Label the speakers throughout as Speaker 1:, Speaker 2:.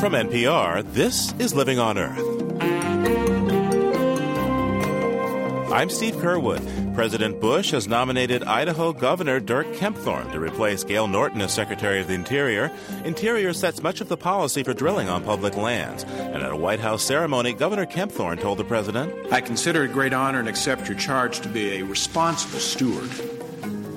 Speaker 1: From NPR, this is Living on Earth. I'm Steve Curwood. President Bush has nominated Idaho Governor Dirk Kempthorne to replace Gale Norton as Secretary of the Interior. Interior sets much of the policy for drilling on public lands. And at a White House ceremony, Governor Kempthorne told the president
Speaker 2: I consider it a great honor and accept your charge to be a responsible steward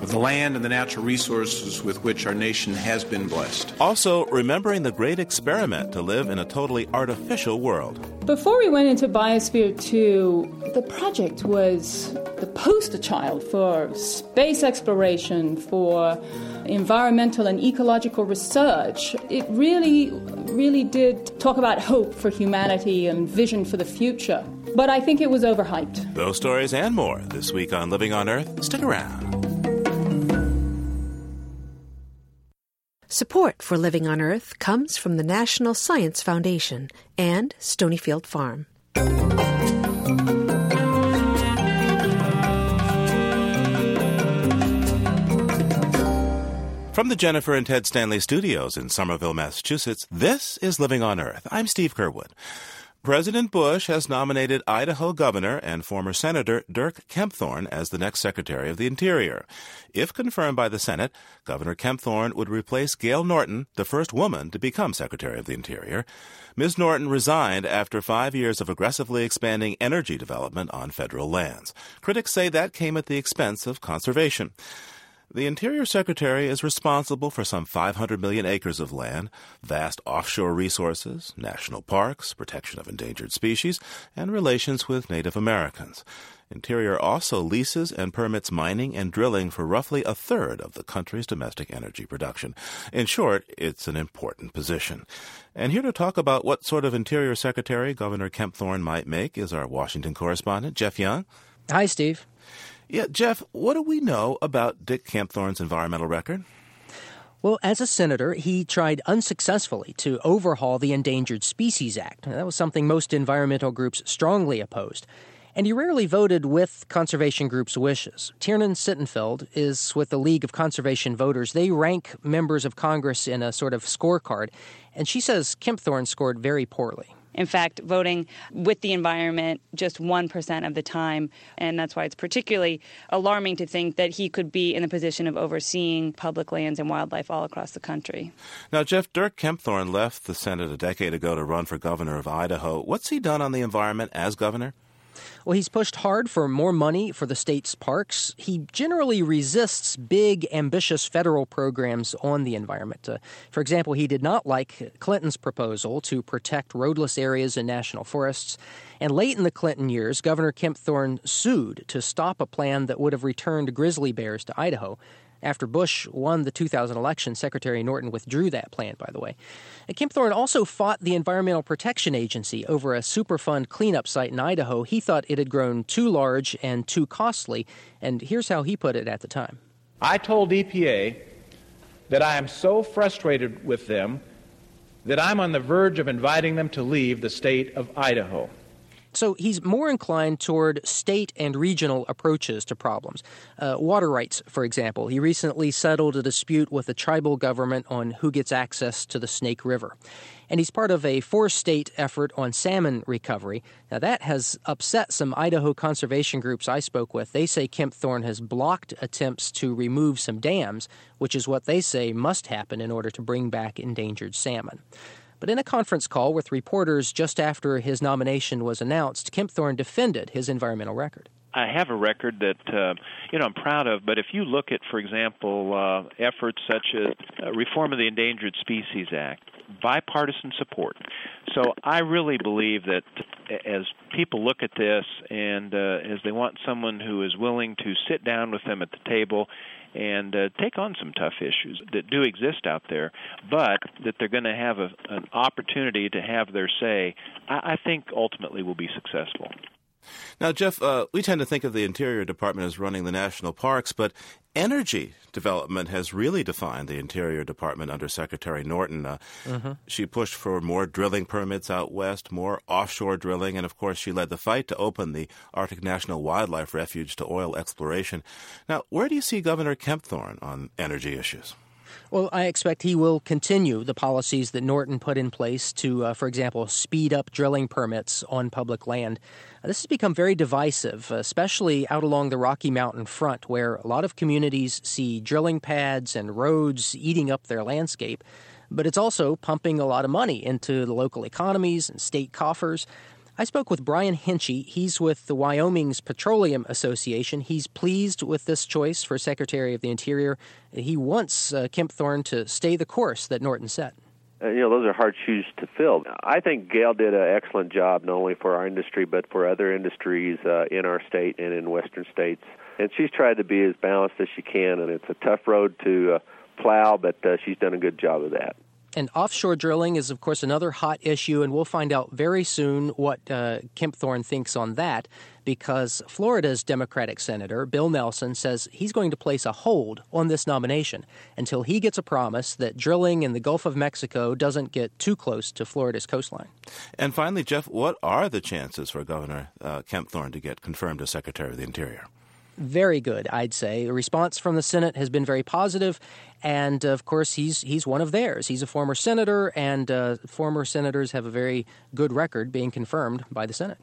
Speaker 2: of the land and the natural resources with which our nation has been blessed.
Speaker 1: Also, remembering the great experiment to live in a totally artificial world.
Speaker 3: Before we went into Biosphere 2, the project was the poster child for space exploration, for environmental and ecological research. It really, really did talk about hope for humanity and vision for the future. But I think it was overhyped.
Speaker 1: Those stories and more this week on Living on Earth. Stick around.
Speaker 4: Support for Living on Earth comes from the National Science Foundation and Stonyfield Farm.
Speaker 1: From the Jennifer and Ted Stanley studios in Somerville, Massachusetts, this is Living on Earth. I'm Steve Curwood. President Bush has nominated Idaho Governor and former Senator Dirk Kempthorne as the next Secretary of the Interior. If confirmed by the Senate, Governor Kempthorne would replace Gale Norton, the first woman to become Secretary of the Interior. Ms. Norton resigned after five years of aggressively expanding energy development on federal lands. Critics say that came at the expense of conservation. The Interior Secretary is responsible for some 500 million acres of land, vast offshore resources, national parks, protection of endangered species, and relations with Native Americans. Interior also leases and permits mining and drilling for roughly a third of the country's domestic energy production. In short, it's an important position. And here to talk about what sort of Interior Secretary Governor Kempthorne might make is our Washington correspondent, Jeff Young.
Speaker 5: Hi, Steve.
Speaker 1: Yeah, Jeff, what do we know about Dirk Kempthorne's environmental record?
Speaker 5: Well, as a senator, he tried unsuccessfully to overhaul the Endangered Species Act. That was something most environmental groups strongly opposed. And he rarely voted with conservation groups' wishes. Tiernan Sittenfeld is with the League of Conservation Voters. They rank members of Congress in a sort of scorecard, and she says Kempthorne scored very poorly
Speaker 6: in fact, voting with the environment just 1% of the time. And that's why it's particularly alarming to think that he could be in the position of overseeing public lands and wildlife all across the country.
Speaker 1: Now, Jeff, Dirk Kempthorne left the Senate a decade ago to run for governor of Idaho. What's he done on the environment as governor?
Speaker 5: Well, he's pushed hard for more money for the state's parks. He generally resists big, ambitious federal programs on the environment. Uh, for example, he did not like Clinton's proposal to protect roadless areas in national forests. And late in the Clinton years, Governor Kempthorne sued to stop a plan that would have returned grizzly bears to Idaho. After Bush won the 2000 election, Secretary Norton withdrew that plan, by the way. And Kempthorne also fought the Environmental Protection Agency over a Superfund cleanup site in Idaho. He thought it had grown too large and too costly, and here's how he put it at the time.
Speaker 7: I told EPA that I am so frustrated with them that I'm on the verge of inviting them to leave the state of Idaho.
Speaker 5: So he's more inclined toward state and regional approaches to problems. Uh, water rights, for example. He recently settled a dispute with the tribal government on who gets access to the Snake River. And he's part of a four state effort on salmon recovery. Now, that has upset some Idaho conservation groups I spoke with. They say Kempthorne has blocked attempts to remove some dams, which is what they say must happen in order to bring back endangered salmon. But in a conference call with reporters just after his nomination was announced, Kempthorne defended his environmental record.
Speaker 8: I have a record that uh, you know I'm proud of, but if you look at, for example, uh, efforts such as uh, reform of the Endangered Species Act, bipartisan support. So I really believe that as people look at this and uh, as they want someone who is willing to sit down with them at the table and uh, take on some tough issues that do exist out there, but that they're going to have a, an opportunity to have their say, I, I think ultimately will be successful.
Speaker 1: Now, Jeff, uh, we tend to think of the Interior Department as running the national parks, but energy development has really defined the Interior Department under Secretary Norton. Uh, mm-hmm. She pushed for more drilling permits out west, more offshore drilling, and of course, she led the fight to open the Arctic National Wildlife Refuge to oil exploration. Now, where do you see Governor Kempthorne on energy issues?
Speaker 5: Well, I expect he will continue the policies that Norton put in place to, uh, for example, speed up drilling permits on public land. Uh, this has become very divisive, especially out along the Rocky Mountain front, where a lot of communities see drilling pads and roads eating up their landscape. But it's also pumping a lot of money into the local economies and state coffers. I spoke with Brian Hinchey. He's with the Wyoming's Petroleum Association. He's pleased with this choice for Secretary of the Interior. He wants uh, Kempthorne to stay the course that Norton set.
Speaker 9: Uh, you know, those are hard shoes to fill. I think Gale did an excellent job not only for our industry but for other industries uh, in our state and in western states. And she's tried to be as balanced as she can, and it's a tough road to uh, plow, but uh, she's done a good job of that.
Speaker 5: And offshore drilling is, of course, another hot issue, and we'll find out very soon what uh, Kempthorne thinks on that because Florida's Democratic Senator, Bill Nelson, says he's going to place a hold on this nomination until he gets a promise that drilling in the Gulf of Mexico doesn't get too close to Florida's coastline.
Speaker 1: And finally, Jeff, what are the chances for Governor uh, Kempthorne to get confirmed as Secretary of the Interior?
Speaker 5: Very good, I'd say. The response from the Senate has been very positive, and of course, he's he's one of theirs. He's a former senator, and uh, former senators have a very good record being confirmed by the Senate.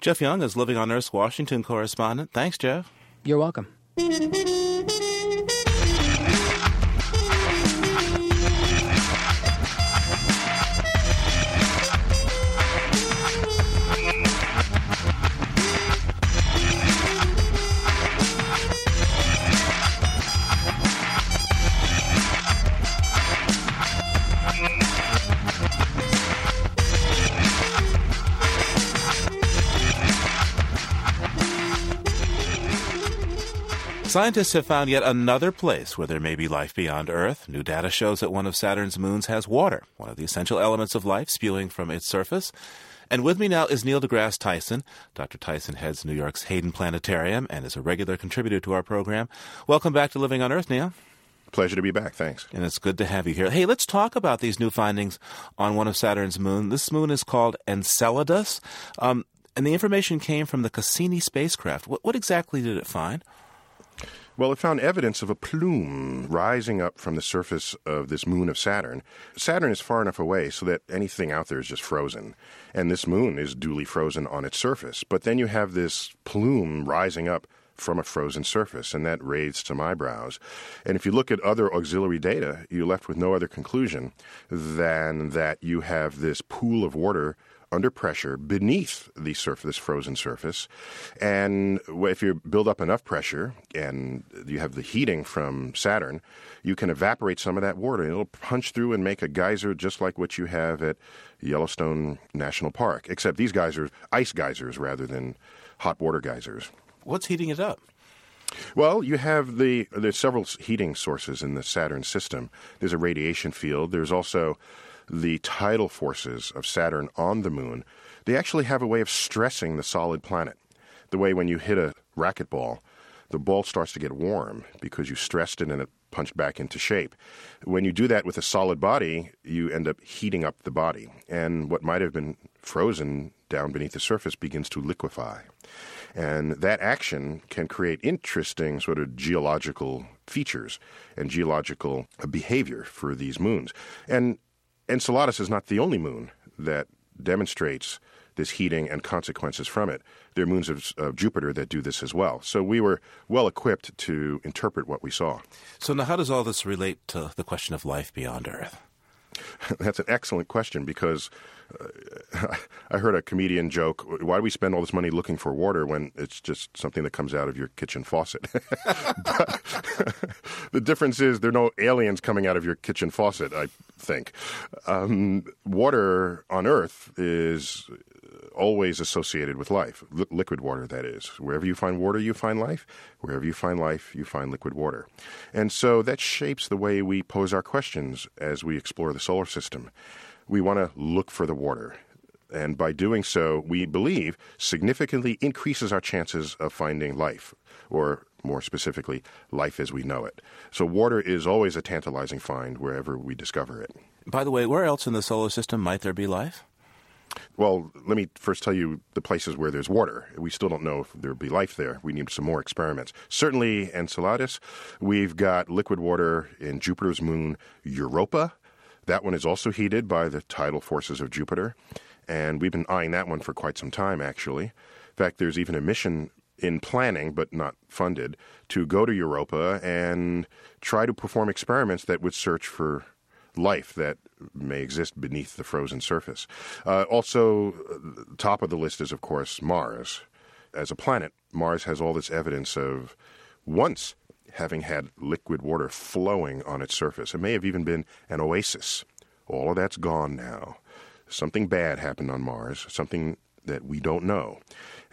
Speaker 1: Jeff Young is Living on Earth's Washington correspondent. Thanks, Jeff.
Speaker 5: You're welcome.
Speaker 1: Scientists have found yet another place where there may be life beyond Earth. New data shows that one of Saturn's moons has water, one of the essential elements of life spewing from its surface. And with me now is Neil deGrasse Tyson. Dr. Tyson heads New York's Hayden Planetarium and is a regular contributor to our program. Welcome back to Living on Earth, Neil.
Speaker 10: Pleasure to be back. Thanks.
Speaker 1: And it's good to have you here. Hey, let's talk about these new findings on one of Saturn's moons. This moon is called Enceladus. Um, and the information came from the Cassini spacecraft. What, what exactly did it find?
Speaker 10: Well, it found evidence of a plume rising up from the surface of this moon of Saturn. Saturn is far enough away so that anything out there is just frozen, and this moon is duly frozen on its surface. But then you have this plume rising up from a frozen surface, and that raised some eyebrows. And if you look at other auxiliary data, you're left with no other conclusion than that you have this pool of water under pressure beneath the surface, this frozen surface. And if you build up enough pressure and you have the heating from Saturn, you can evaporate some of that water. and It'll punch through and make a geyser just like what you have at Yellowstone National Park, except these geysers, ice geysers rather than hot water geysers.
Speaker 1: What's heating it up?
Speaker 10: Well, you have the there's several heating sources in the Saturn system. There's a radiation field. There's also the tidal forces of Saturn on the moon, they actually have a way of stressing the solid planet. The way when you hit a racquetball, the ball starts to get warm because you stressed it and it punched back into shape. When you do that with a solid body, you end up heating up the body. And what might have been frozen down beneath the surface begins to liquefy. And that action can create interesting sort of geological features and geological behavior for these moons. And Enceladus is not the only moon that demonstrates this heating and consequences from it. There are moons of, of, Jupiter that do this as well. So we were well equipped to interpret what we saw.
Speaker 1: So now, how does all this relate to the question of life beyond Earth?
Speaker 10: That's an excellent question because I heard a comedian joke, why do we spend all this money looking for water when it's just something that comes out of your kitchen faucet? the difference is there are no aliens coming out of your kitchen faucet, I think. Um, water on Earth is always associated with life. L- liquid water, that is. Wherever you find water, you find life. Wherever you find life, you find liquid water. And so that shapes the way we pose our questions as we explore the solar system. We want to look for the water. And by doing so, we believe significantly increases our chances of finding life, or more specifically, life as we know it. So, water is always a tantalizing find wherever we discover it.
Speaker 1: By the way, where else in the solar system might there be life?
Speaker 10: Well, let me first tell you the places where there's water. We still don't know if there'll be life there. We need some more experiments. Certainly, Enceladus. We've got liquid water in Jupiter's moon, Europa. That one is also heated by the tidal forces of Jupiter. And we've been eyeing that one for quite some time, actually. In fact, there's even a mission in planning, but not funded, to go to Europa and try to perform experiments that would search for life that may exist beneath the frozen surface. Uh, also, top of the list is, of course, Mars. As a planet, Mars has all this evidence of once having had liquid water flowing on its surface. It may have even been an oasis. All of that's gone now. Something bad happened on Mars, something that we don't know.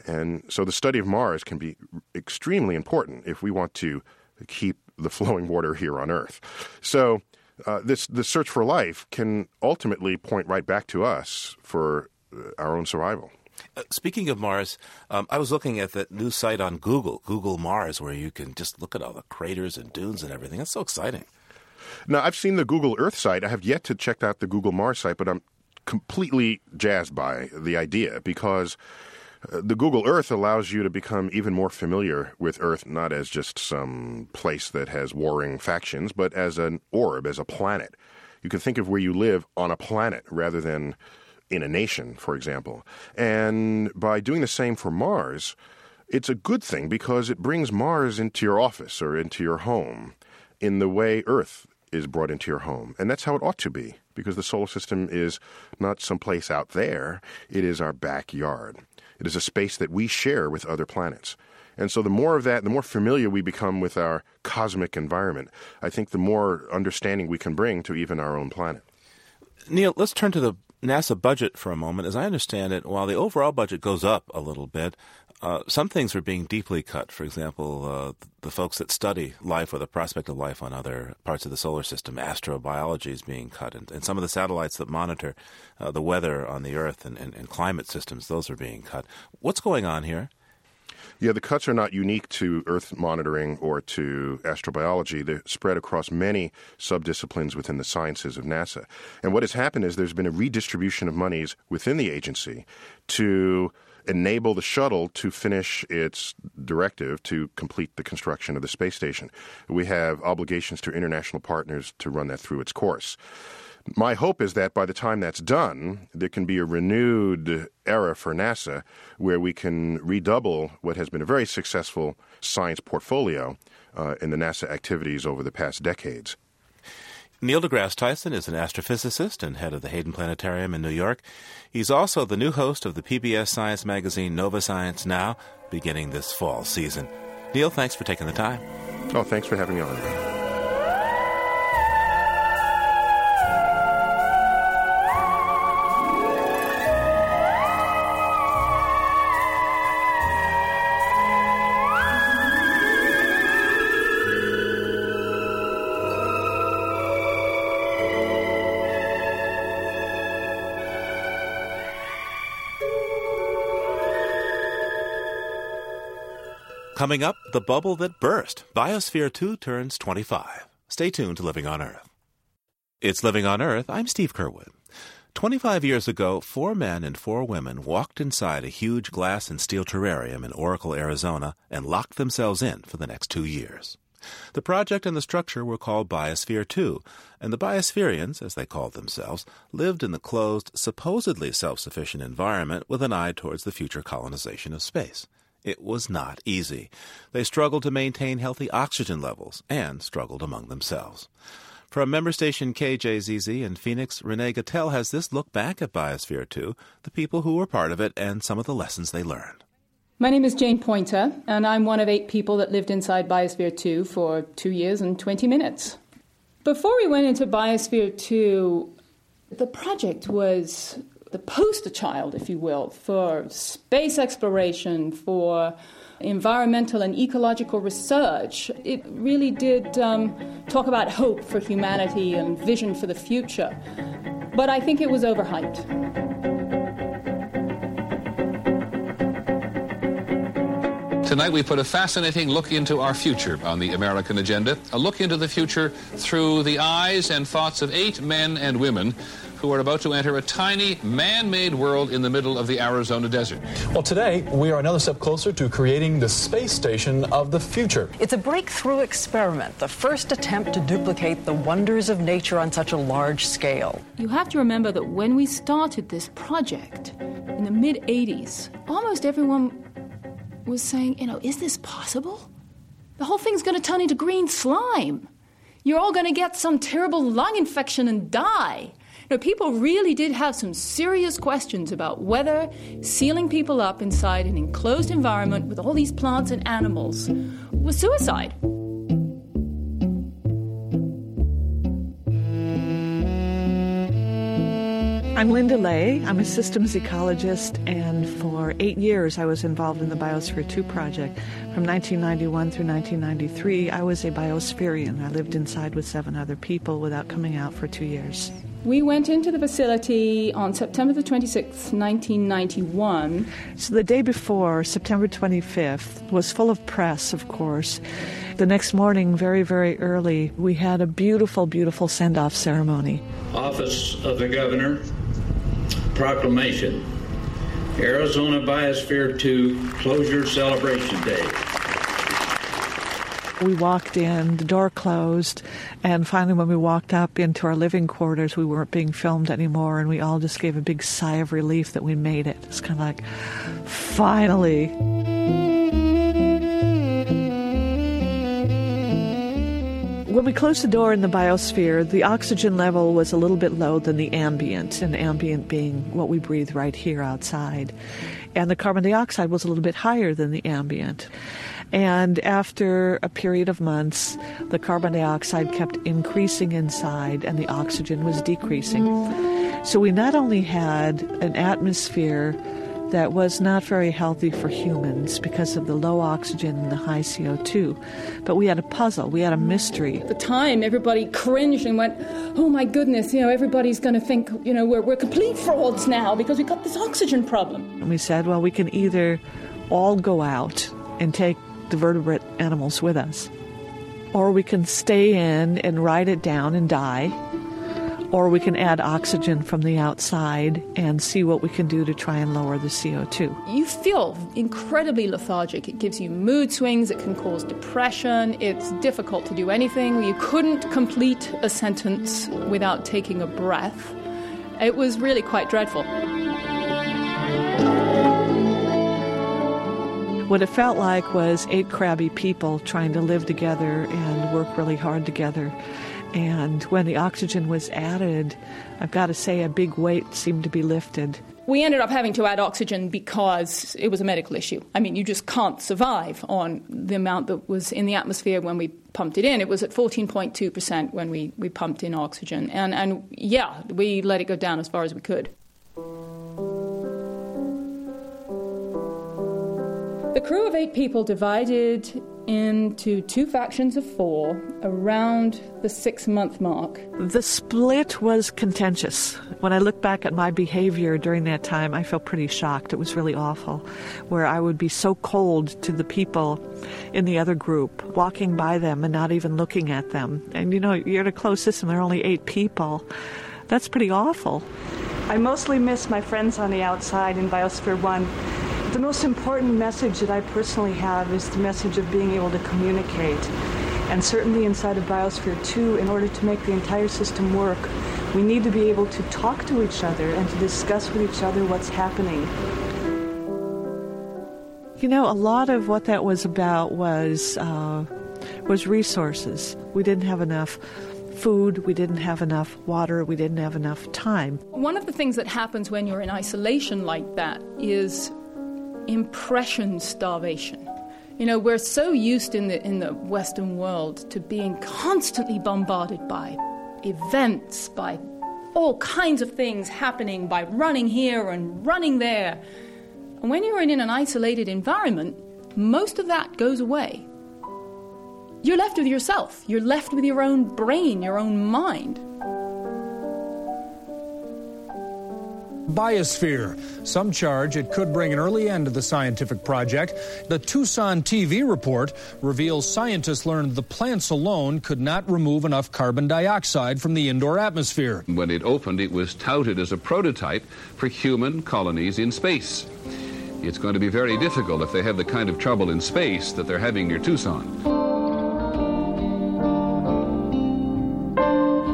Speaker 10: And so the study of Mars can be extremely important if we want to keep the flowing water here on Earth. So uh, this the search for life can ultimately point right back to us for uh, our own survival.
Speaker 1: Uh, speaking of Mars, um, I was looking at that new site on Google, Google Mars, where you can just look at all the craters and dunes and everything. That's so exciting.
Speaker 10: Now, I've seen the Google Earth site. I have yet to check out the Google Mars site, but I'm completely jazzed by the idea because uh, the Google Earth allows you to become even more familiar with Earth, not as just some place that has warring factions, but as an orb, as a planet. You can think of where you live on a planet rather than in a nation, for example. And by doing the same for Mars, it's a good thing because it brings Mars into your office or into your home in the way Earth is brought into your home. And that's how it ought to be because the solar system is not someplace out there, it is our backyard. It is a space that we share with other planets. And so the more of that, the more familiar we become with our cosmic environment, I think the more understanding we can bring to even our own planet.
Speaker 1: Neil, let's turn to the NASA budget for a moment. As I understand it, while the overall budget goes up a little bit, uh, some things are being deeply cut. For example, uh, the folks that study life or the prospect of life on other parts of the solar system, astrobiology is being cut, and, and some of the satellites that monitor uh, the weather on the Earth and, and, and climate systems, those are being cut. What's going on here?
Speaker 10: Yeah, the cuts are not unique to Earth monitoring or to astrobiology. They're spread across many subdisciplines within the sciences of NASA. And what has happened is there's been a redistribution of monies within the agency to enable the shuttle to finish its directive to complete the construction of the space station. We have obligations to international partners to run that through its course. My hope is that by the time that's done, there can be a renewed era for NASA where we can redouble what has been a very successful science portfolio uh, in the NASA activities over the past decades.
Speaker 1: Neil deGrasse Tyson is an astrophysicist and head of the Hayden Planetarium in New York. He's also the new host of the PBS science magazine Nova Science Now, beginning this fall season. Neil, thanks for taking the time.
Speaker 10: Oh, thanks for having me on.
Speaker 1: Coming up, the bubble that burst. Biosphere 2 turns 25. Stay tuned to Living on Earth. It's Living on Earth. I'm Steve Curwood. 25 years ago, four men and four women walked inside a huge glass and steel terrarium in Oracle, Arizona, and locked themselves in for the next two years. The project and the structure were called Biosphere 2, and the Biospherians, as they called themselves, lived in the closed, supposedly self sufficient environment with an eye towards the future colonization of space. It was not easy. They struggled to maintain healthy oxygen levels and struggled among themselves. From member station KJZZ in Phoenix, Renee Gutel has this look back at Biosphere 2, the people who were part of it, and some of the lessons they learned.
Speaker 3: My name is Jane Poynter, and I'm one of eight people that lived inside Biosphere 2 for two years and 20 minutes. Before we went into Biosphere 2, the project was the poster child, if you will, for space exploration, for environmental and ecological research. It really did um, talk about hope for humanity and vision for the future. But I think it was overhyped.
Speaker 11: Tonight, we put a fascinating look into our future on the American agenda, a look into the future through the eyes and thoughts of eight men and women who are about to enter a tiny, man made world in the middle of the Arizona desert.
Speaker 12: Well, today, we are another step closer to creating the space station of the future.
Speaker 13: It's a breakthrough experiment, the first attempt to duplicate the wonders of nature on such a large scale.
Speaker 3: You have to remember that when we started this project in the mid 80s, almost everyone was saying, you know, is this possible? The whole thing's going to turn into green slime. You're all going to get some terrible lung infection and die. Know, people really did have some serious questions about whether sealing people up inside an enclosed environment with all these plants and animals was suicide.
Speaker 14: I'm Linda Leigh. I'm a systems ecologist, and for eight years I was involved in the Biosphere 2 project. From 1991 through 1993, I was a biospherian. I lived inside with seven other people without coming out for two years.
Speaker 3: We went into the facility on September the 26th, 1991.
Speaker 14: So the day before, September 25th, was full of press, of course. The next morning, very, very early, we had a beautiful, beautiful send off ceremony.
Speaker 15: Office of the Governor, proclamation Arizona Biosphere 2 Closure Celebration Day.
Speaker 14: We walked in, the door closed, and finally, when we walked up into our living quarters, we weren't being filmed anymore, and we all just gave a big sigh of relief that we made it. It's kind of like, finally. When we closed the door in the biosphere, the oxygen level was a little bit low than the ambient, and ambient being what we breathe right here outside. And the carbon dioxide was a little bit higher than the ambient. And after a period of months, the carbon dioxide kept increasing inside and the oxygen was decreasing. So we not only had an atmosphere that was not very healthy for humans because of the low oxygen and the high CO2. But we had a puzzle, we had a mystery.
Speaker 3: At the time, everybody cringed and went, oh my goodness, you know, everybody's going to think, you know, we're, we're complete frauds now because we've got this oxygen problem.
Speaker 14: And we said, well, we can either all go out and take the vertebrate animals with us, or we can stay in and ride it down and die or we can add oxygen from the outside and see what we can do to try and lower the CO2.
Speaker 3: You feel incredibly lethargic. It gives you mood swings, it can cause depression, it's difficult to do anything. You couldn't complete a sentence without taking a breath. It was really quite dreadful.
Speaker 14: What it felt like was eight crabby people trying to live together and work really hard together. And when the oxygen was added, I've got to say a big weight seemed to be lifted.
Speaker 3: We ended up having to add oxygen because it was a medical issue. I mean, you just can't survive on the amount that was in the atmosphere when we pumped it in. It was at 14.2% when we, we pumped in oxygen. And, and yeah, we let it go down as far as we could. The crew of eight people divided into two factions of four around the six month mark.
Speaker 14: The split was contentious. When I look back at my behavior during that time, I felt pretty shocked. It was really awful, where I would be so cold to the people in the other group, walking by them and not even looking at them. And you know, you're in a closed system, there are only eight people. That's pretty awful.
Speaker 16: I mostly miss my friends on the outside in Biosphere 1 the most important message that I personally have is the message of being able to communicate. And certainly inside of Biosphere 2, in order to make the entire system work, we need to be able to talk to each other and to discuss with each other what's happening.
Speaker 14: You know, a lot of what that was about was uh, was resources. We didn't have enough food, we didn't have enough water, we didn't have enough time.
Speaker 3: One of the things that happens when you're in isolation like that is impression starvation. You know, we're so used in the, in the Western world to being constantly bombarded by events, by all kinds of things happening, by running here and running there. And when you're in an isolated environment, most of that goes away. You're left with yourself. You're left with your own brain, your own mind.
Speaker 17: Biosphere. Some charge it could bring an early end to the scientific project. The Tucson TV report reveals scientists learned the plants alone could not remove enough carbon dioxide from the indoor atmosphere.
Speaker 11: When it opened, it was touted as a prototype for human colonies in space. It's going to be very difficult if they have the kind of trouble in space that they're having near Tucson.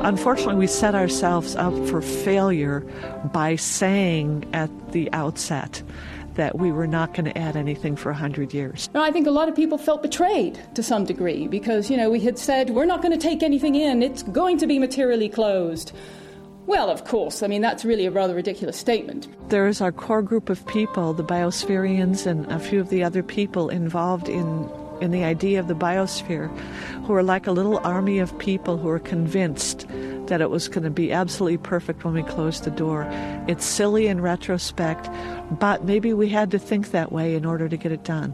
Speaker 14: Unfortunately, we set ourselves up for failure by saying at the outset that we were not going to add anything for 100 years.
Speaker 3: I think a lot of people felt betrayed to some degree because, you know, we had said, we're not going to take anything in, it's going to be materially closed. Well, of course, I mean, that's really a rather ridiculous statement.
Speaker 14: There is our core group of people, the biospherians, and a few of the other people involved in in the idea of the biosphere, who are like a little army of people who are convinced that it was going to be absolutely perfect when we closed the door. It's silly in retrospect, but maybe we had to think that way in order to get it done.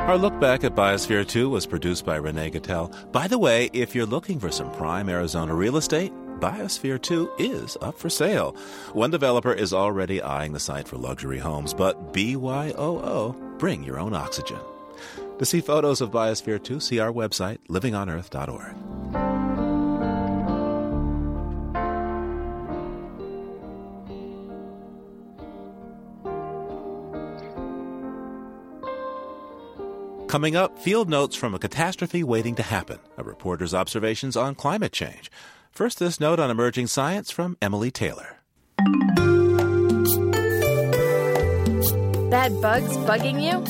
Speaker 1: Our look back at Biosphere 2 was produced by Renee Gutel. By the way, if you're looking for some prime Arizona real estate, Biosphere 2 is up for sale. One developer is already eyeing the site for luxury homes, but BYOO, bring your own oxygen. To see photos of Biosphere 2, see our website, livingonearth.org. Coming up, field notes from a catastrophe waiting to happen, a reporter's observations on climate change. First, this note on emerging science from Emily Taylor.
Speaker 18: Bad bugs bugging you?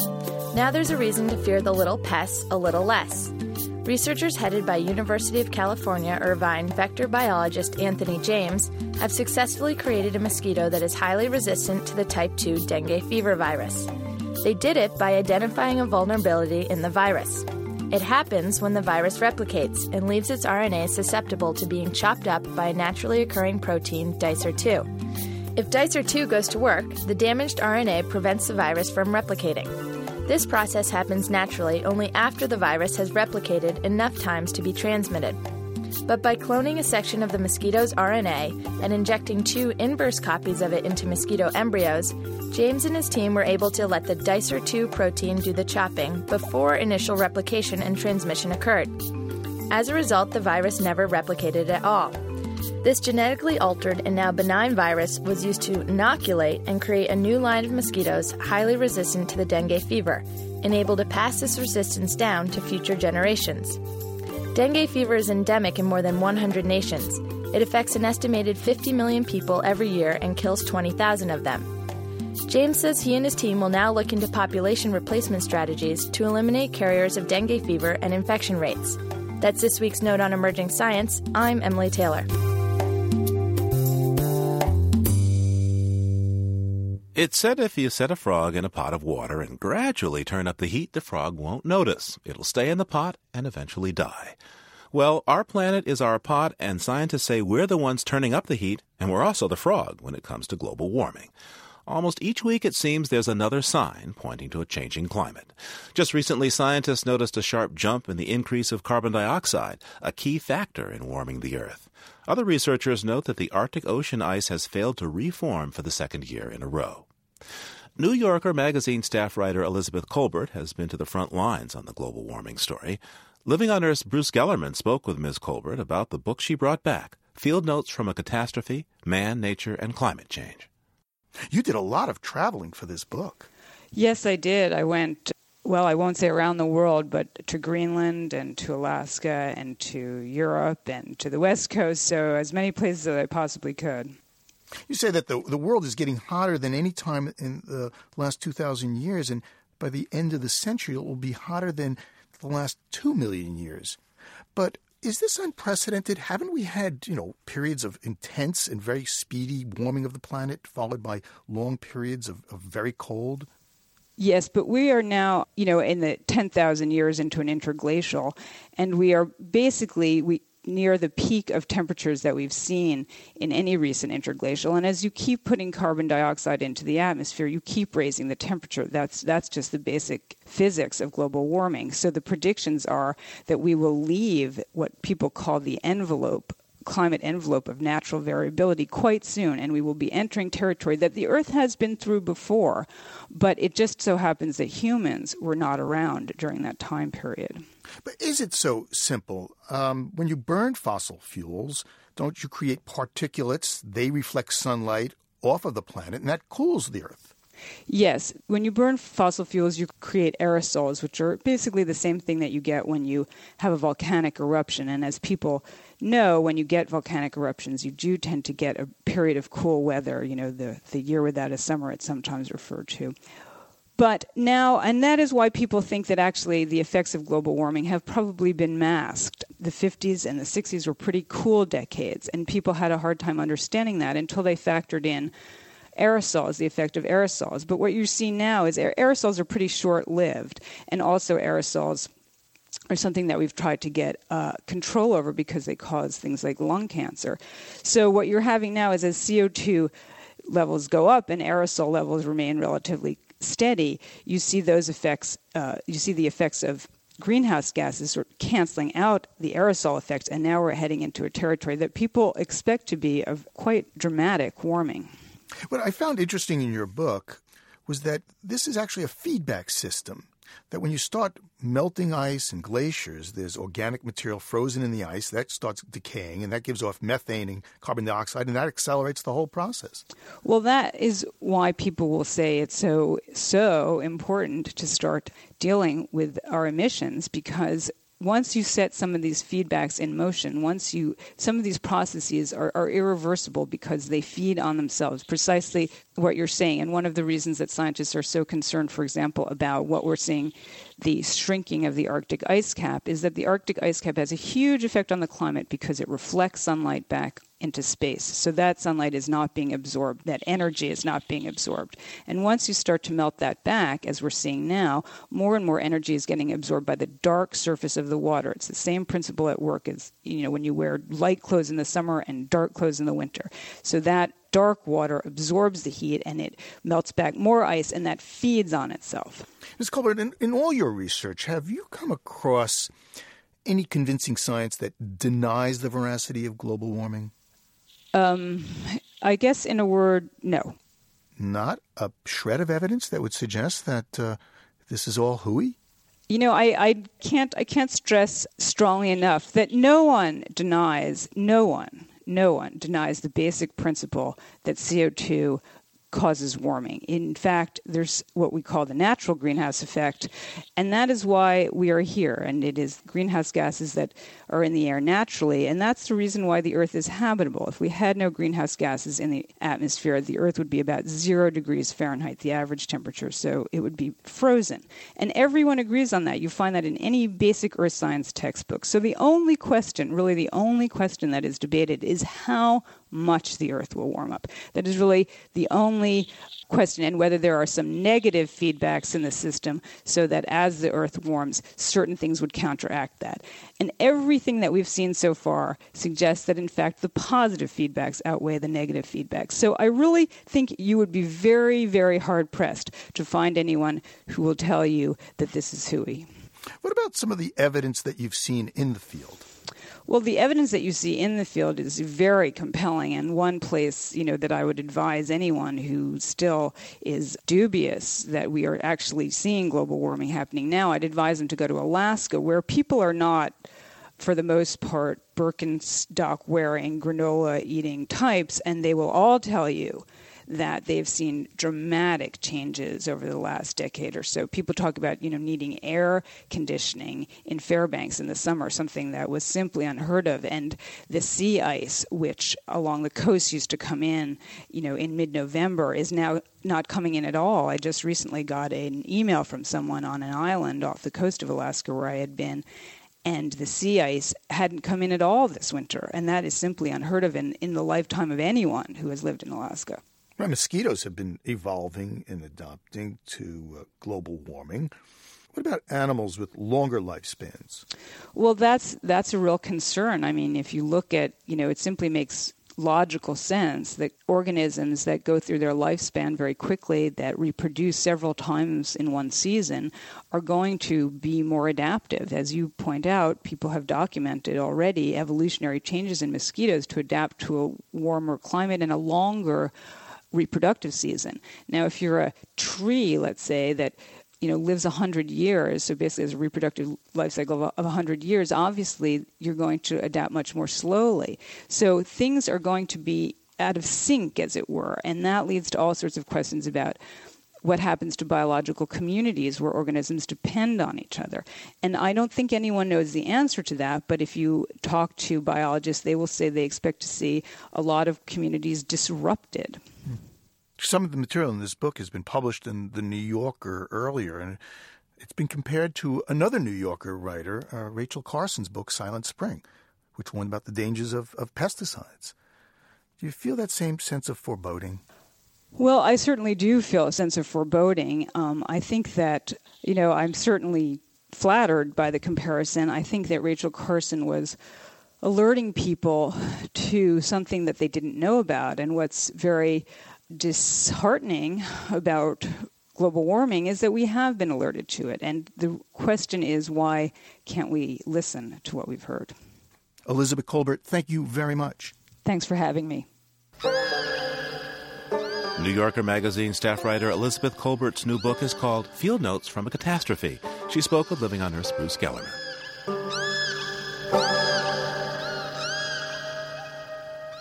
Speaker 18: Now there's a reason to fear the little pests a little less. Researchers headed by University of California Irvine vector biologist Anthony James have successfully created a mosquito that is highly resistant to the type 2 dengue fever virus. They did it by identifying a vulnerability in the virus. It happens when the virus replicates and leaves its RNA susceptible to being chopped up by a naturally occurring protein, Dicer2. If Dicer2 goes to work, the damaged RNA prevents the virus from replicating. This process happens naturally only after the virus has replicated enough times to be transmitted. But by cloning a section of the mosquito's RNA and injecting two inverse copies of it into mosquito embryos, James and his team were able to let the Dicer2 protein do the chopping before initial replication and transmission occurred. As a result, the virus never replicated at all. This genetically altered and now benign virus was used to inoculate and create a new line of mosquitoes highly resistant to the dengue fever, and able to pass this resistance down to future generations. Dengue fever is endemic in more than 100 nations. It affects an estimated 50 million people every year and kills 20,000 of them. James says he and his team will now look into population replacement strategies to eliminate carriers of dengue fever and infection rates. That's this week's Note on Emerging Science. I'm Emily Taylor.
Speaker 1: It's said if you set a frog in a pot of water and gradually turn up the heat, the frog won't notice. It'll stay in the pot and eventually die. Well, our planet is our pot, and scientists say we're the ones turning up the heat, and we're also the frog when it comes to global warming. Almost each week, it seems there's another sign pointing to a changing climate. Just recently, scientists noticed a sharp jump in the increase of carbon dioxide, a key factor in warming the Earth. Other researchers note that the Arctic Ocean ice has failed to reform for the second year in a row. New Yorker magazine staff writer Elizabeth Kolbert has been to the front lines on the global warming story. Living on Earth's Bruce Gellerman spoke with Ms. Kolbert about the book she brought back Field Notes from a Catastrophe Man, Nature, and Climate Change.
Speaker 19: You did a lot of traveling for this book.
Speaker 6: Yes, I did. I went, well, I won't say around the world, but to Greenland and to Alaska and to Europe and to the West Coast. So, as many places as I possibly could.
Speaker 19: You say that the, the world is getting hotter than any time in the last 2,000 years, and by the end of the century, it will be hotter than the last 2 million years. But is this unprecedented? Haven't we had, you know, periods of intense and very speedy warming of the planet, followed by long periods of, of very cold?
Speaker 6: Yes, but we are now, you know, in the 10,000 years into an interglacial, and we are basically, we, near the peak of temperatures that we've seen in any recent interglacial. And as you keep putting carbon dioxide into the atmosphere, you keep raising the temperature. That's that's just the basic physics of global warming. So the predictions are that we will leave what people call the envelope
Speaker 20: climate envelope of natural variability quite soon, and we will be entering territory that the Earth has been through before, but it just so happens that humans were not around during that time period.
Speaker 19: But is it so simple? Um, when you burn fossil fuels, don't you create particulates? They reflect sunlight off of the planet, and that cools the Earth.
Speaker 20: Yes, when you burn fossil fuels, you create aerosols, which are basically the same thing that you get when you have a volcanic eruption. And as people know, when you get volcanic eruptions, you do tend to get a period of cool weather. You know, the, the year without a summer, it's sometimes referred to. But now, and that is why people think that actually the effects of global warming have probably been masked. The 50s and the 60s were pretty cool decades, and people had a hard time understanding that until they factored in aerosols, the effect of aerosols. But what you see now is aerosols are pretty short lived, and also aerosols are something that we've tried to get uh, control over because they cause things like lung cancer. So what you're having now is as CO2 levels go up and aerosol levels remain relatively steady, you see those effects. Uh, you see the effects of greenhouse gases sort of canceling out the aerosol effects, and now we're heading into a territory that people expect to be of quite dramatic warming.
Speaker 19: What I found interesting in your book was that this is actually a feedback system. That when you start melting ice and glaciers, there's organic material frozen in the ice that starts decaying, and that gives off methane and carbon dioxide, and that accelerates the whole process.
Speaker 20: Well, that is why people will say it's so so important to start dealing with our emissions because once you set some of these feedbacks in motion, once you, some of these processes are, are, irreversible because they feed on themselves, precisely what you're saying. And one of the reasons that scientists are so concerned, for example, about what we're seeing, the shrinking of the Arctic ice cap, is that the Arctic ice cap has a huge effect on the climate because it reflects sunlight back into space. So that sunlight is not being absorbed, that energy is not being absorbed. And once you start to melt that back, as we're seeing now, more and more energy is getting absorbed by the dark surface of the water. It's the same principle at work as you know when you wear light clothes in the summer and dark clothes in the winter. So that dark water absorbs the heat and it melts back more ice and that feeds on itself.
Speaker 19: Ms. Kolbert, in, in all your research, have you come across any convincing science that denies the veracity of global warming?
Speaker 20: Um, I guess, in a word, no.
Speaker 19: Not a shred of evidence that would suggest that uh, this is all hooey.
Speaker 20: You know, I, I can't I can't stress strongly enough that no one denies, no one, no one denies the basic principle that CO two causes warming. In fact, there's what we call the natural greenhouse effect, and that is why we are here. And it is greenhouse gases that are in the air naturally, and that's the reason why the Earth is habitable. If we had no greenhouse gases in the atmosphere, the Earth would be about zero degrees Fahrenheit, the average temperature, so it would be frozen. And everyone agrees on that. You find that in any basic Earth science textbook. So the only question, really the only question that is debated, is how much the Earth will warm up. That is really the only question, and whether there are some negative feedbacks in the system so that as the Earth warms, certain things would counteract that. And everything that we've seen so far suggests that, in fact, the positive feedbacks outweigh the negative feedbacks. So I really think you would be very, very hard pressed to find anyone who will tell you that this is hooey.
Speaker 19: What about some of the evidence that you've seen in the field?
Speaker 20: Well, the evidence that you see in the field is very compelling, and one place, you know, that I would advise anyone who still is dubious that we are actually seeing global warming happening now, I'd advise them to go to Alaska, where people are not for the most part, Birkenstock wearing, granola eating types, and they will all tell you that they've seen dramatic changes over the last decade or so. People talk about, you know, needing air conditioning in Fairbanks in the summer, something that was simply unheard of. And the sea ice, which along the coast used to come in, you know, in mid-November, is now not coming in at all. I just recently got an email from someone on an island off the coast of Alaska where I had been, and the sea ice hadn't come in at all this winter. And that is simply unheard of in, in the lifetime of anyone who has lived in Alaska.
Speaker 19: Right, mosquitoes have been evolving and adapting to uh, global warming. What about animals with longer lifespans?
Speaker 20: Well, that's that's a real concern. I mean, if you look at, you know, it simply makes logical sense that organisms that go through their lifespan very quickly, that reproduce several times in one season, are going to be more adaptive. As you point out, people have documented already evolutionary changes in mosquitoes to adapt to a warmer climate and a longer reproductive season. Now, if you're a tree, let's say, that you know lives 100 years so basically has a reproductive life cycle of 100 years obviously you're going to adapt much more slowly so things are going to be out of sync as it were and that leads to all sorts of questions about what happens to biological communities where organisms depend on each other. And I don't think anyone knows the answer to that, but if you talk to biologists, they will say they expect to see a lot of communities disrupted.
Speaker 19: Some of the material in this book has been published in the New Yorker earlier, and it's been compared to another New Yorker writer, uh, Rachel Carson's book, Silent Spring, which warned about the dangers of, of pesticides. Do you feel that same sense of foreboding?
Speaker 20: Well, I certainly do feel a sense of foreboding. Um, I think that, you know, I'm certainly flattered by the comparison. I think that Rachel Carson was alerting people to something that they didn't know about. And what's very disheartening about global warming is that we have been alerted to it. And the question is why can't we listen to what we've heard?
Speaker 19: Elizabeth Kolbert, thank you very much.
Speaker 20: Thanks for having me.
Speaker 1: New Yorker magazine staff writer Elizabeth Kolbert's new book is called Field Notes from a Catastrophe. She spoke with Living on Earth's Bruce Gellerman.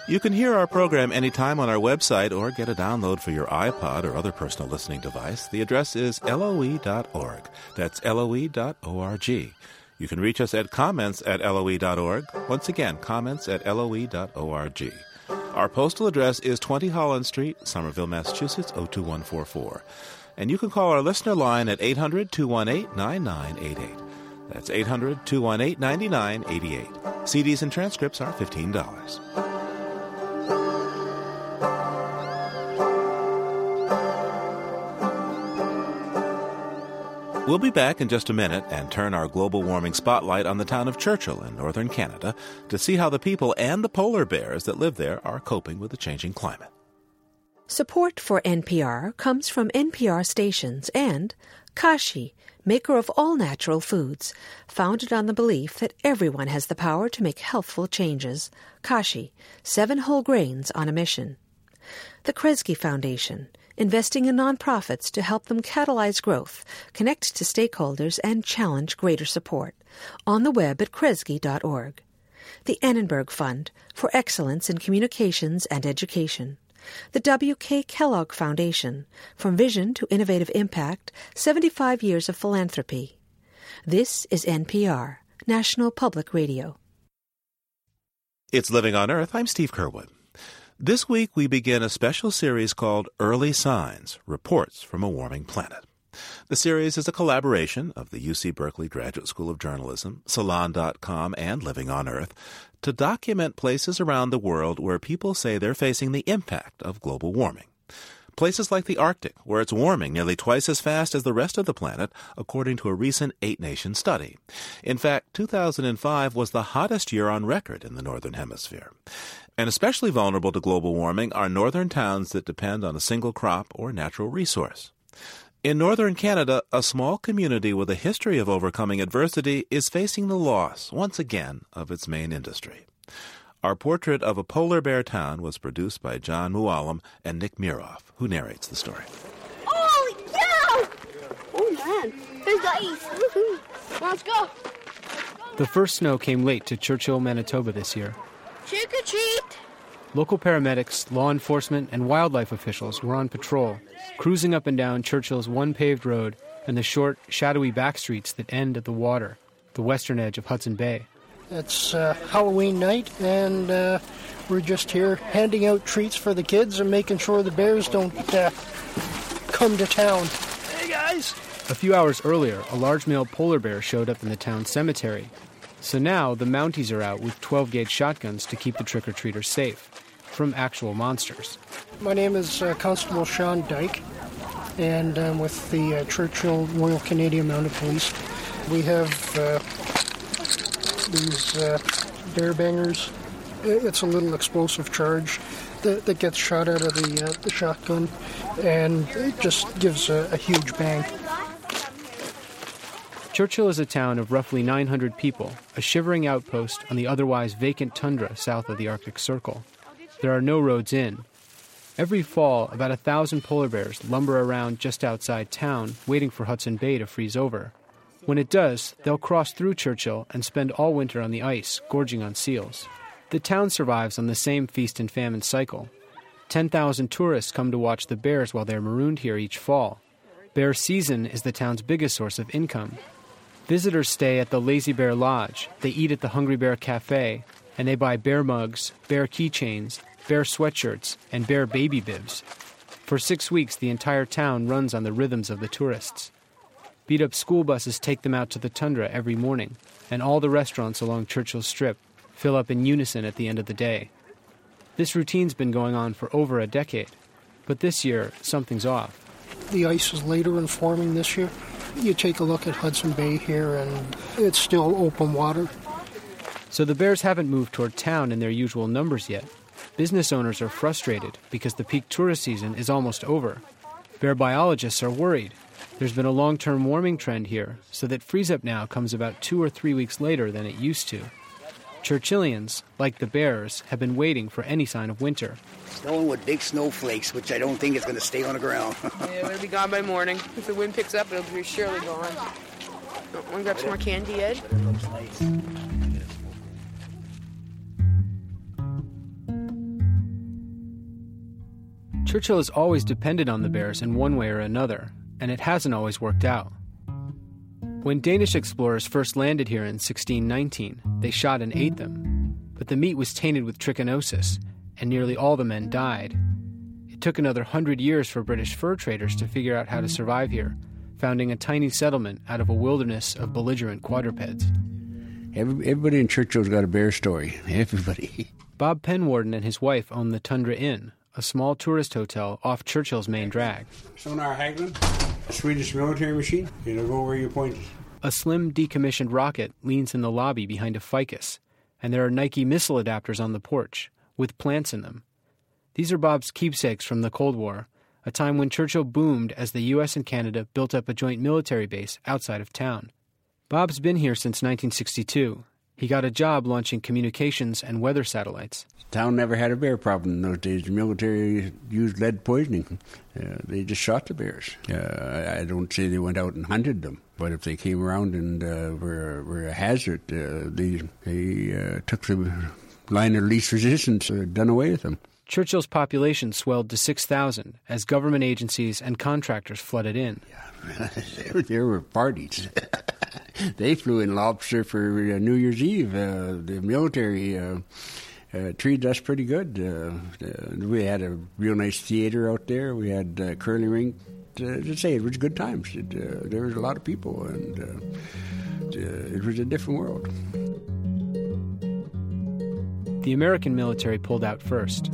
Speaker 1: You can hear our program anytime on our website or get a download for your iPod or other personal listening device. The address is loe.org. That's loe.org. You can reach us at comments at loe.org. Once again, comments at loe.org. Our postal address is 20 Holland Street, Somerville, Massachusetts, 02144. And you can call our listener line at 800 218 9988. That's 800 218 9988. CDs and transcripts are $15. We'll be back in just a minute and turn our global warming spotlight on the town of Churchill in northern Canada to see how the people and the polar bears that live there are coping with the changing climate.
Speaker 4: Support for NPR comes from NPR stations and Kashi, maker of all natural foods, founded on the belief that everyone has the power to make healthful changes. Kashi, seven whole grains on a mission. The Kresge Foundation, investing in nonprofits to help them catalyze growth, connect to stakeholders, and challenge greater support. On the web at kresge.org. The Annenberg Fund for Excellence in Communications and Education. The W.K. Kellogg Foundation, From Vision to Innovative Impact 75 Years of Philanthropy. This is NPR, National Public Radio.
Speaker 1: It's Living on Earth. I'm Steve Curwood. This week we begin a special series called Early Signs Reports from a Warming Planet. The series is a collaboration of the UC Berkeley Graduate School of Journalism, Salon.com, and Living on Earth to document places around the world where people say they're facing the impact of global warming. Places like the Arctic, where it's warming nearly twice as fast as the rest of the planet, according to a recent eight nation study. In fact, 2005 was the hottest year on record in the Northern Hemisphere. And especially vulnerable to global warming are northern towns that depend on a single crop or natural resource. In northern Canada, a small community with a history of overcoming adversity is facing the loss, once again, of its main industry. Our portrait of a polar bear town was produced by John Mooallem and Nick Miroff, who narrates the story.
Speaker 21: Oh, yeah! Oh, man. There's the ice. Let's go.
Speaker 22: The first snow came late to Churchill, Manitoba this year.
Speaker 21: Trick or treat!
Speaker 22: Local paramedics, law enforcement, and wildlife officials were on patrol, cruising up and down Churchill's one paved road and the short, shadowy back streets that end at the water, the western edge of Hudson Bay.
Speaker 23: It's uh, Halloween night, and uh, we're just here handing out treats for the kids and making sure the bears don't uh, come to town. Hey, guys!
Speaker 22: A few hours earlier, a large male polar bear showed up in the town cemetery, so now the Mounties are out with 12 gauge shotguns to keep the trick or treaters safe from actual monsters.
Speaker 23: My name is uh, Constable Sean Dyke, and I'm with the uh, Churchill Royal Canadian Mounted Police. We have uh, these uh, bear bangers It's a little explosive charge that, that gets shot out of the, uh, the shotgun, and it just gives a, a huge bang.
Speaker 22: Churchill is a town of roughly 900 people, a shivering outpost on the otherwise vacant tundra south of the Arctic Circle. There are no roads in. Every fall, about a thousand polar bears lumber around just outside town, waiting for Hudson Bay to freeze over. When it does, they'll cross through Churchill and spend all winter on the ice, gorging on seals. The town survives on the same feast and famine cycle. 10,000 tourists come to watch the bears while they're marooned here each fall. Bear season is the town's biggest source of income. Visitors stay at the Lazy Bear Lodge, they eat at the Hungry Bear Cafe, and they buy bear mugs, bear keychains, bear sweatshirts, and bear baby bibs. For six weeks, the entire town runs on the rhythms of the tourists. Beat up school buses take them out to the tundra every morning, and all the restaurants along Churchill Strip fill up in unison at the end of the day. This routine's been going on for over a decade, but this year, something's off.
Speaker 23: The ice is later in forming this year. You take a look at Hudson Bay here, and it's still open water.
Speaker 22: So the bears haven't moved toward town in their usual numbers yet. Business owners are frustrated because the peak tourist season is almost over. Bear biologists are worried. There's been a long term warming trend here, so that freeze up now comes about two or three weeks later than it used to. Churchillians, like the bears, have been waiting for any sign of winter.
Speaker 24: Snowing with big snowflakes, which I don't think is going to stay on the ground.
Speaker 25: yeah, it'll be gone by morning. If the wind picks up, it'll be surely gone. Want to grab some more candy, Ed?
Speaker 22: Churchill has always depended on the bears in one way or another, and it hasn't always worked out. When Danish explorers first landed here in 1619, they shot and ate them, but the meat was tainted with trichinosis, and nearly all the men died. It took another hundred years for British fur traders to figure out how to survive here, founding a tiny settlement out of a wilderness of belligerent quadrupeds.
Speaker 26: Every, everybody in Churchill's got a bear story. Everybody.
Speaker 22: Bob Penwarden and his wife own the Tundra Inn, a small tourist hotel off Churchill's main drag.
Speaker 26: Sonar Hagelin, a Swedish military machine. It'll go where you point it.
Speaker 22: A slim, decommissioned rocket leans in the lobby behind a ficus, and there are Nike missile adapters on the porch, with plants in them. These are Bob's keepsakes from the Cold War, a time when Churchill boomed as the U.S. and Canada built up a joint military base outside of town. Bob's been here since 1962. He got a job launching communications and weather satellites.
Speaker 26: Town never had a bear problem in those days. The military used lead poisoning. Uh, they just shot the bears. Uh, I don't say they went out and hunted them, but if they came around and uh, were, were a hazard, uh, they, they uh, took the line of least resistance, uh, done away with them.
Speaker 22: Churchill's population swelled to 6,000 as government agencies and contractors flooded in.
Speaker 26: Yeah, there were parties. they flew in lobster for uh, New Year's Eve. Uh, the military uh, uh, treated us pretty good. Uh, we had a real nice theater out there. We had a curly rink. to say, it was good times. It, there was a lot of people, and it was a different world.
Speaker 22: The American military pulled out first.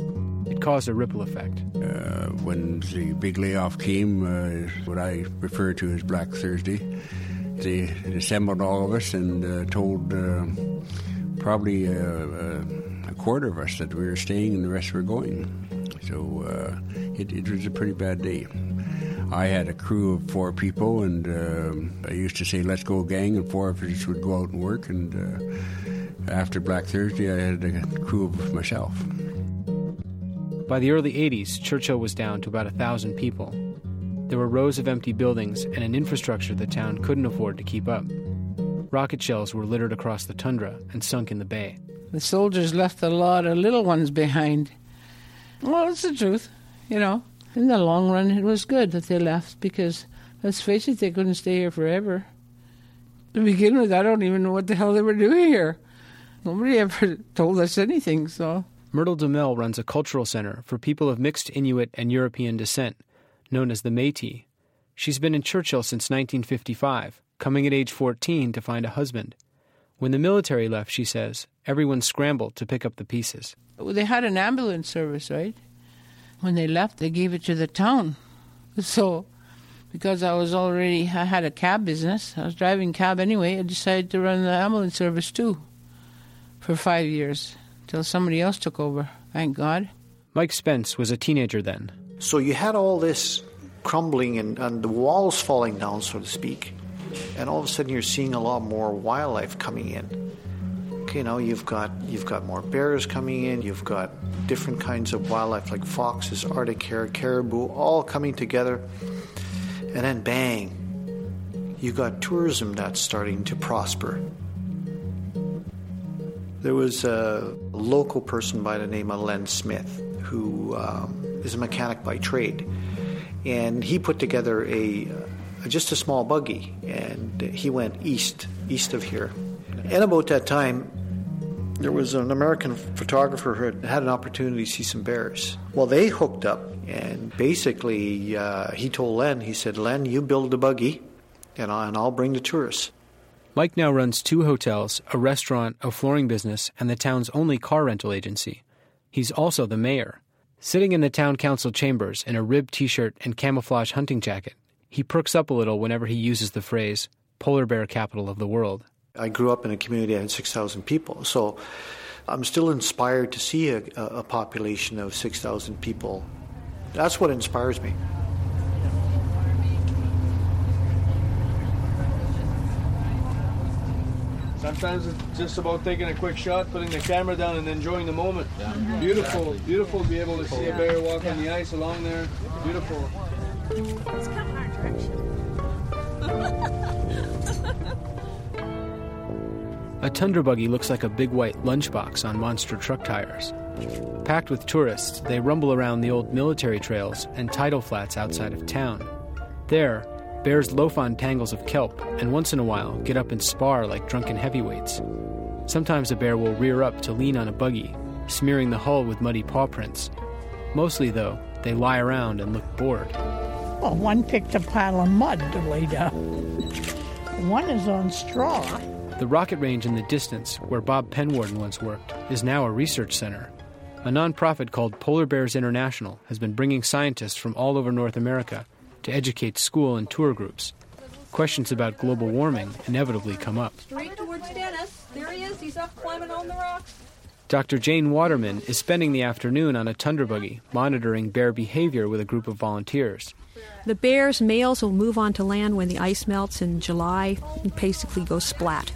Speaker 22: It caused a ripple effect.
Speaker 26: Uh, when the big layoff came, uh, what I refer to as Black Thursday, they assembled all of us and uh, told uh, probably uh, uh, a quarter of us that we were staying and the rest were going. So it, it, was a pretty bad day. I had a crew of four people, and I used to say, "Let's go, gang," and four of us would go out and work. And after Black Thursday, I had a crew of myself.
Speaker 22: By the early 80s, Churchill was down to about a thousand people. There were rows of empty buildings and an infrastructure the town couldn't afford to keep up. Rocket shells were littered across the tundra and sunk in the bay.
Speaker 27: The soldiers left a lot of little ones behind. Well, it's the truth, you know. In the long run, it was good that they left because, let's face it, they couldn't stay here forever. To begin with, I don't even know what the hell they were doing here. Nobody ever told us anything, so.
Speaker 22: Myrtle deMeulles runs a cultural center for people of mixed Inuit and European descent, known as the Metis. She's been in Churchill since 1955, coming at age 14 to find a husband. When the military left, she says, everyone scrambled to pick up the pieces.
Speaker 27: They had an ambulance service, right? When they left, they gave it to the town. So, because I was already, I had a cab business, I was driving cab anyway, I decided to run the ambulance service too for five years till somebody else took over. Thank God.
Speaker 22: Mike Spence was a teenager then.
Speaker 28: So you had all this crumbling and, and the walls falling down, so to speak, and all of a sudden you're seeing a lot more wildlife coming in. Okay, now you've got you've got more bears coming in. You've got different kinds of wildlife like foxes, Arctic hare, caribou, all coming together, and then bang, you got tourism that's starting to prosper. There was a local person by the name of Len Smith who um, is a mechanic by trade, and he put together a uh, just a small buggy, and he went east east of here. And about that time, there was an American photographer who had, an opportunity to see some bears. Well, they hooked up, and basically, uh, he told Len, he said, Len, you build the buggy, and, I, and I'll bring the tourists.
Speaker 22: Mike now runs two hotels, a restaurant, a flooring business, and the town's only car rental agency. He's also the mayor. Sitting in the town council chambers in a ribbed t shirt and camouflage hunting jacket, he perks up a little whenever he uses the phrase, polar bear capital of the world.
Speaker 28: I grew up in a community that had 6,000 people, so I'm still inspired to see a, a population of 6,000 people. That's what inspires me.
Speaker 29: Sometimes it's just about taking a quick shot, putting the camera down, and enjoying the moment. Yeah. Beautiful, exactly. beautiful to be able to see a bear walk on the ice along there. Beautiful. It's coming our direction.
Speaker 22: a tundra buggy looks like a big white lunchbox on monster truck tires. Packed with tourists, they rumble around the old military trails and tidal flats outside of town. There, Bears loaf on tangles of kelp and once in a while get up and spar like drunken heavyweights. Sometimes a bear will rear up to lean on a buggy, smearing the hull with muddy paw prints. Mostly, though, they lie around and look bored.
Speaker 27: Well, one picked a pile of mud to lay down. One is on straw.
Speaker 22: The rocket range in the distance, where Bob Penwarden once worked, is now a research center. A nonprofit called Polar Bears International has been bringing scientists from all over North America to educate school and tour groups. Questions about global warming inevitably come up.
Speaker 30: Straight towards Dennis. There he is. He's up climbing on the rocks.
Speaker 22: Dr. Jane Waterman is spending the afternoon on a tundra buggy, monitoring bear behavior with a group of volunteers.
Speaker 4: The bears, males, will move onto land when the ice melts in July and basically go splat.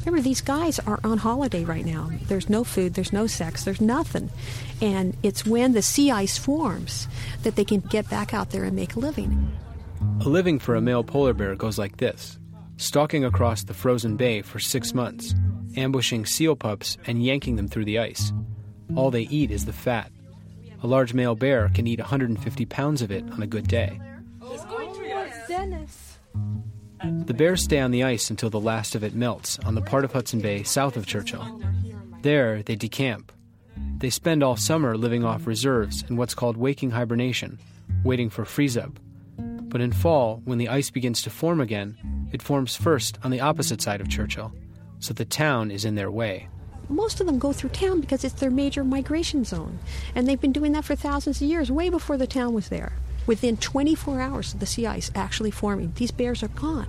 Speaker 4: Remember, these guys are on holiday right now. There's no food, there's no sex, there's nothing. And it's when the sea ice forms that they can get back out there and make a living.
Speaker 22: A living for a male polar bear goes like this stalking across the frozen bay for six months, ambushing seal pups and yanking them through the ice. All they eat is the fat. A large male bear can eat 150 pounds of it on a good day. The bears stay on the ice until the last of it melts on the part of Hudson Bay south of Churchill. There, they decamp. They spend all summer living off reserves in what's called waking hibernation, waiting for freeze up. But in fall, when the ice begins to form again, it forms first on the opposite side of Churchill, so the town is in their way.
Speaker 4: Most of them go through town because it's their major migration zone, and they've been doing that for thousands of years, way before the town was there. Within 24 hours of the sea ice actually forming, these bears are gone.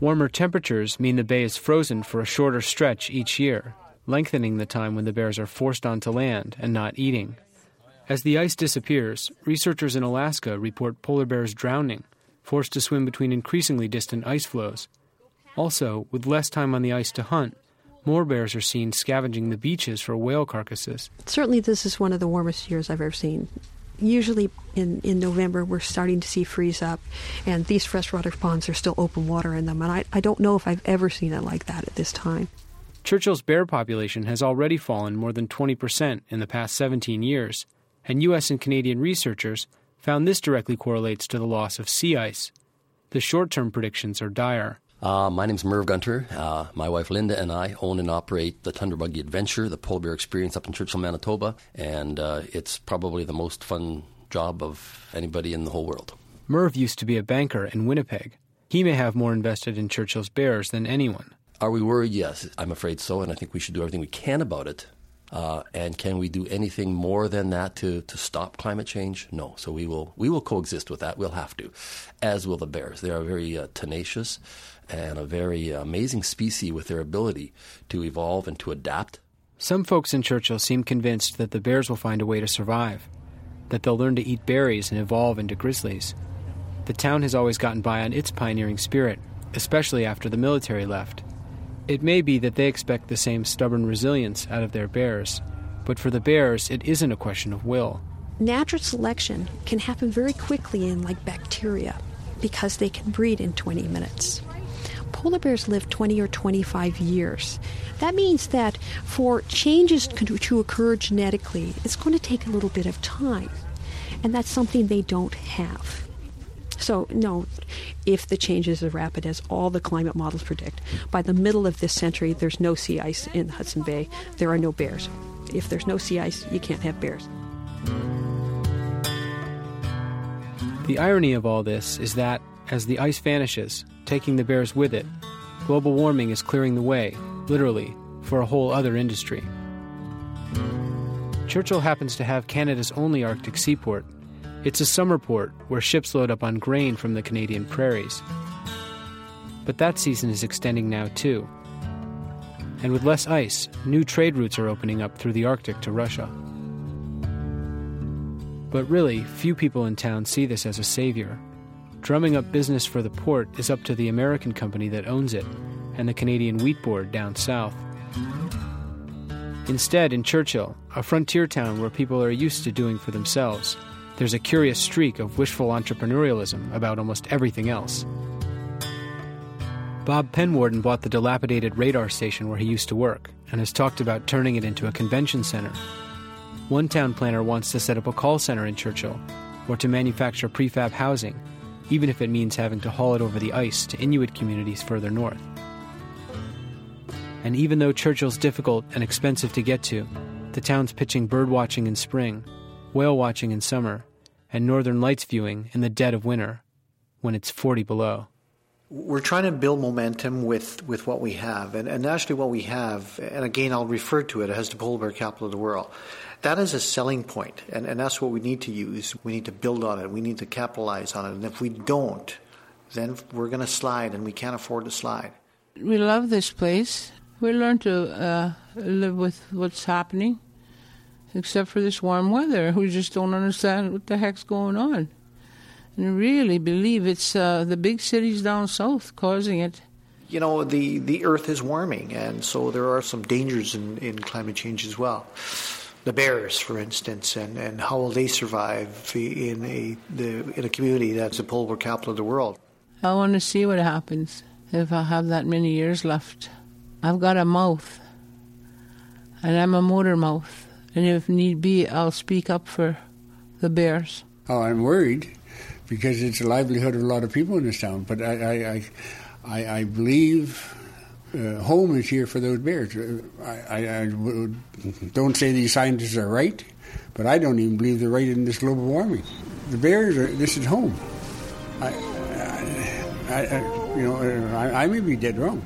Speaker 22: Warmer temperatures mean the bay is frozen for a shorter stretch each year, lengthening the time when the bears are forced onto land and not eating. As the ice disappears, researchers in Alaska report polar bears drowning, forced to swim between increasingly distant ice floes. Also, with less time on the ice to hunt, more bears are seen scavenging the beaches for whale carcasses.
Speaker 4: Certainly, this is one of the warmest years I've ever seen usually in, in November we're starting to see freeze up, and these freshwater ponds are still open water in them. And I, I don't know if I've ever seen it like that at this time.
Speaker 22: Churchill's bear population has already fallen more than 20% in the past 17 years, and U.S. and Canadian researchers found this directly correlates to the loss of sea ice. The short term predictions are dire.
Speaker 31: Uh, my is Merv Gunter. Uh, my wife Linda and I own and operate the Tundra Buggy Adventure, the polar bear experience up in Churchill, Manitoba, and uh, it's probably the most fun job of anybody in the whole world.
Speaker 22: Merv used to be a banker in Winnipeg. He may have more invested in Churchill's bears than anyone.
Speaker 31: Are we worried? Yes, I'm afraid so, and I think we should do everything we can about it. Uh, and can we do anything more than that to, to stop climate change? No. So we will we will coexist with that. We'll have to, as will the bears. They are very uh, tenacious and a very amazing species with their ability to evolve and to adapt.
Speaker 22: Some folks in Churchill seem convinced that the bears will find a way to survive, that they'll learn to eat berries and evolve into grizzlies. The town has always gotten by on its pioneering spirit, especially after the military left. It may be that they expect the same stubborn resilience out of their bears, but for the bears, it isn't a question of will.
Speaker 32: Natural selection can happen very quickly in like bacteria because they can breed in 20 minutes. Polar bears live 20 or 25 years. That means that for changes to occur genetically, it's going to take a little bit of time. And that's something they don't have. So, no, if the change is as rapid as all the climate models predict, by the middle of this century, there's no sea ice in Hudson Bay. There are no bears. If there's no sea ice, you can't have bears.
Speaker 22: The irony of all this is that, as the ice vanishes, taking the bears with it, global warming is clearing the way, literally, for a whole other industry. Churchill happens to have Canada's only Arctic seaport. It's a summer port where ships load up on grain from the Canadian prairies. But that season is extending now, too. And with less ice, new trade routes are opening up through the Arctic to Russia. But really, few people in town see this as a savior. Drumming up business for the port is up to the American company that owns it and the Canadian Wheat Board down south. Instead, in Churchill, a frontier town where people are used to doing for themselves, there's a curious streak of wishful entrepreneurialism about almost everything else. Bob Penwarden bought the dilapidated radar station where he used to work and has talked about turning it into a convention center. One town planner wants to set up a call center in Churchill or to manufacture prefab housing, even if it means having to haul it over the ice to Inuit communities further north. And even though Churchill's difficult and expensive to get to, the town's pitching bird watching in spring, whale watching in summer, and northern lights viewing in the dead of winter when it's 40 below.
Speaker 28: We're trying to build momentum with, with what we have. And, and actually, what we have, and again, I'll refer to it as the polar bear capital of the world. That is a selling point, and, and that's what we need to use. We need to build on it, we need to capitalize on it. And if we don't, then we're going to slide, and we can't afford to slide.
Speaker 27: We love this place. We learn to uh, live with what's happening, except for this warm weather. We just don't understand what the heck's going on. And really believe it's uh, the big cities down south causing it.
Speaker 28: You know, the, the earth is warming, and so there are some dangers in, in climate change as well. The bears, for instance, and, and how will they survive in a, the, in a community that's the polar capital of the world?
Speaker 27: I want to see what happens if I have that many years left. I've got a mouth, and I'm a motor mouth, and if need be, I'll speak up for the bears.
Speaker 26: Oh, I'm worried because it's the livelihood of a lot of people in this town. But I, I, I, I, I believe uh, home is here for those bears. Uh, I, I, I, don't say these scientists are right, but I don't even believe they're right in this global warming. The bears are. This is home. I, I, you know, I, I may be dead wrong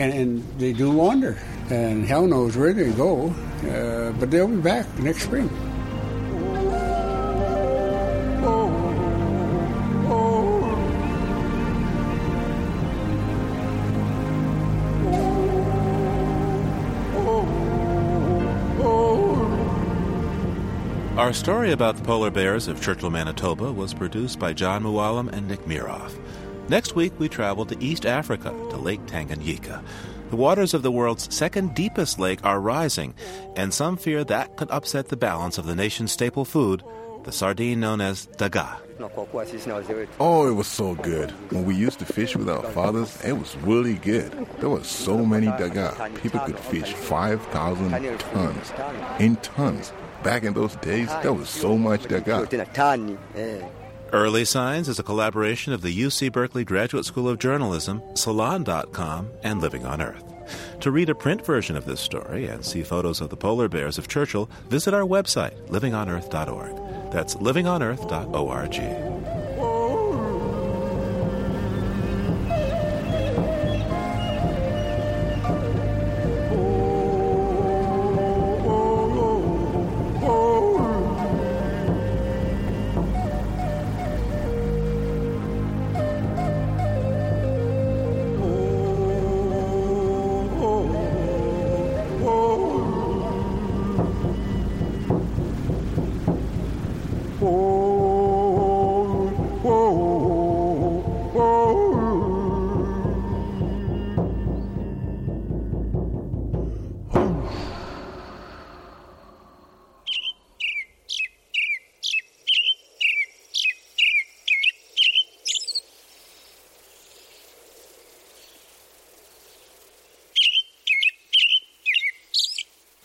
Speaker 26: and, and they do wander. And hell knows where they go, uh, but they'll be back next spring.
Speaker 1: Our story about the polar bears of Churchill, Manitoba was produced by John Mooallem and Nick Miroff. Next week, we travel to East Africa, to Lake Tanganyika. The waters of the world's second deepest lake are rising, and some fear that could upset the balance of the nation's staple food, the sardine known as daga.
Speaker 33: Oh, it was so good. When we used to fish with our fathers, it was really good. There were so many daga. People could fish 5,000 tons. In tons. Back in those days, there was so much that got.
Speaker 1: Early Signs is a collaboration of the UC Berkeley Graduate School of Journalism, Salon.com, and Living on Earth. To read a print version of this story and see photos of the polar bears of Churchill, visit our website, livingonearth.org. That's livingonearth.org.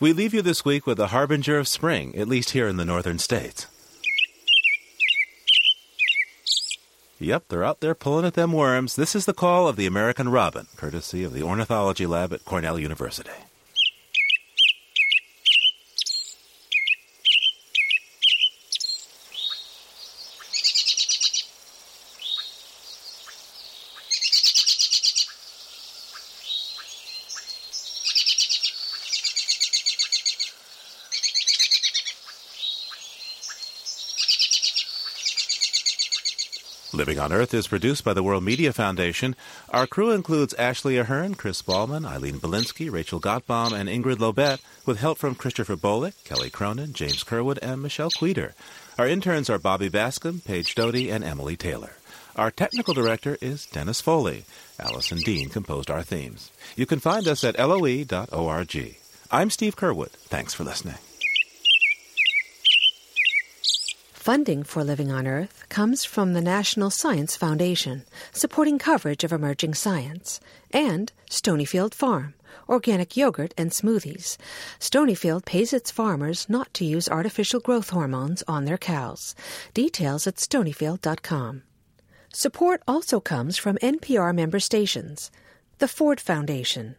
Speaker 1: We leave you this week with a harbinger of spring, at least here in the northern states. Yep, they're out there pulling at them worms. This is the call of the American robin, courtesy of the Ornithology Lab at Cornell University. Living on Earth is produced by the World Media Foundation. Our crew includes Ashley Ahern, Chris Ballman, Eileen Belinsky, Rachel Gottbaum, and Ingrid Lobet, with help from Christopher Bolick, Kelly Cronin, James Curwood, and Michelle Queeder. Our interns are Bobby Bascom, Paige Doty, and Emily Taylor. Our technical director is Dennis Foley. Allison Dean composed our themes. You can find us at loe.org. I'm Steve Curwood. Thanks for listening.
Speaker 4: Funding for Living on Earth comes from the National Science Foundation, supporting coverage of emerging science, and Stonyfield Farm, organic yogurt and smoothies. Stonyfield pays its farmers not to use artificial growth hormones on their cows. Details at stonyfield.com. Support also comes from NPR member stations, the Ford Foundation,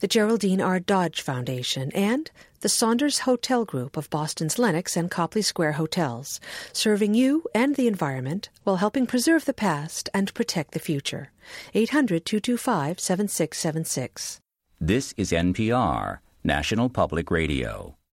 Speaker 4: the Geraldine R. Dodge Foundation, and the Saunders Hotel Group of Boston's Lenox and Copley Square hotels, serving you and the environment while helping preserve the past and protect the future. 800 225 7676.
Speaker 34: This is NPR, National Public Radio.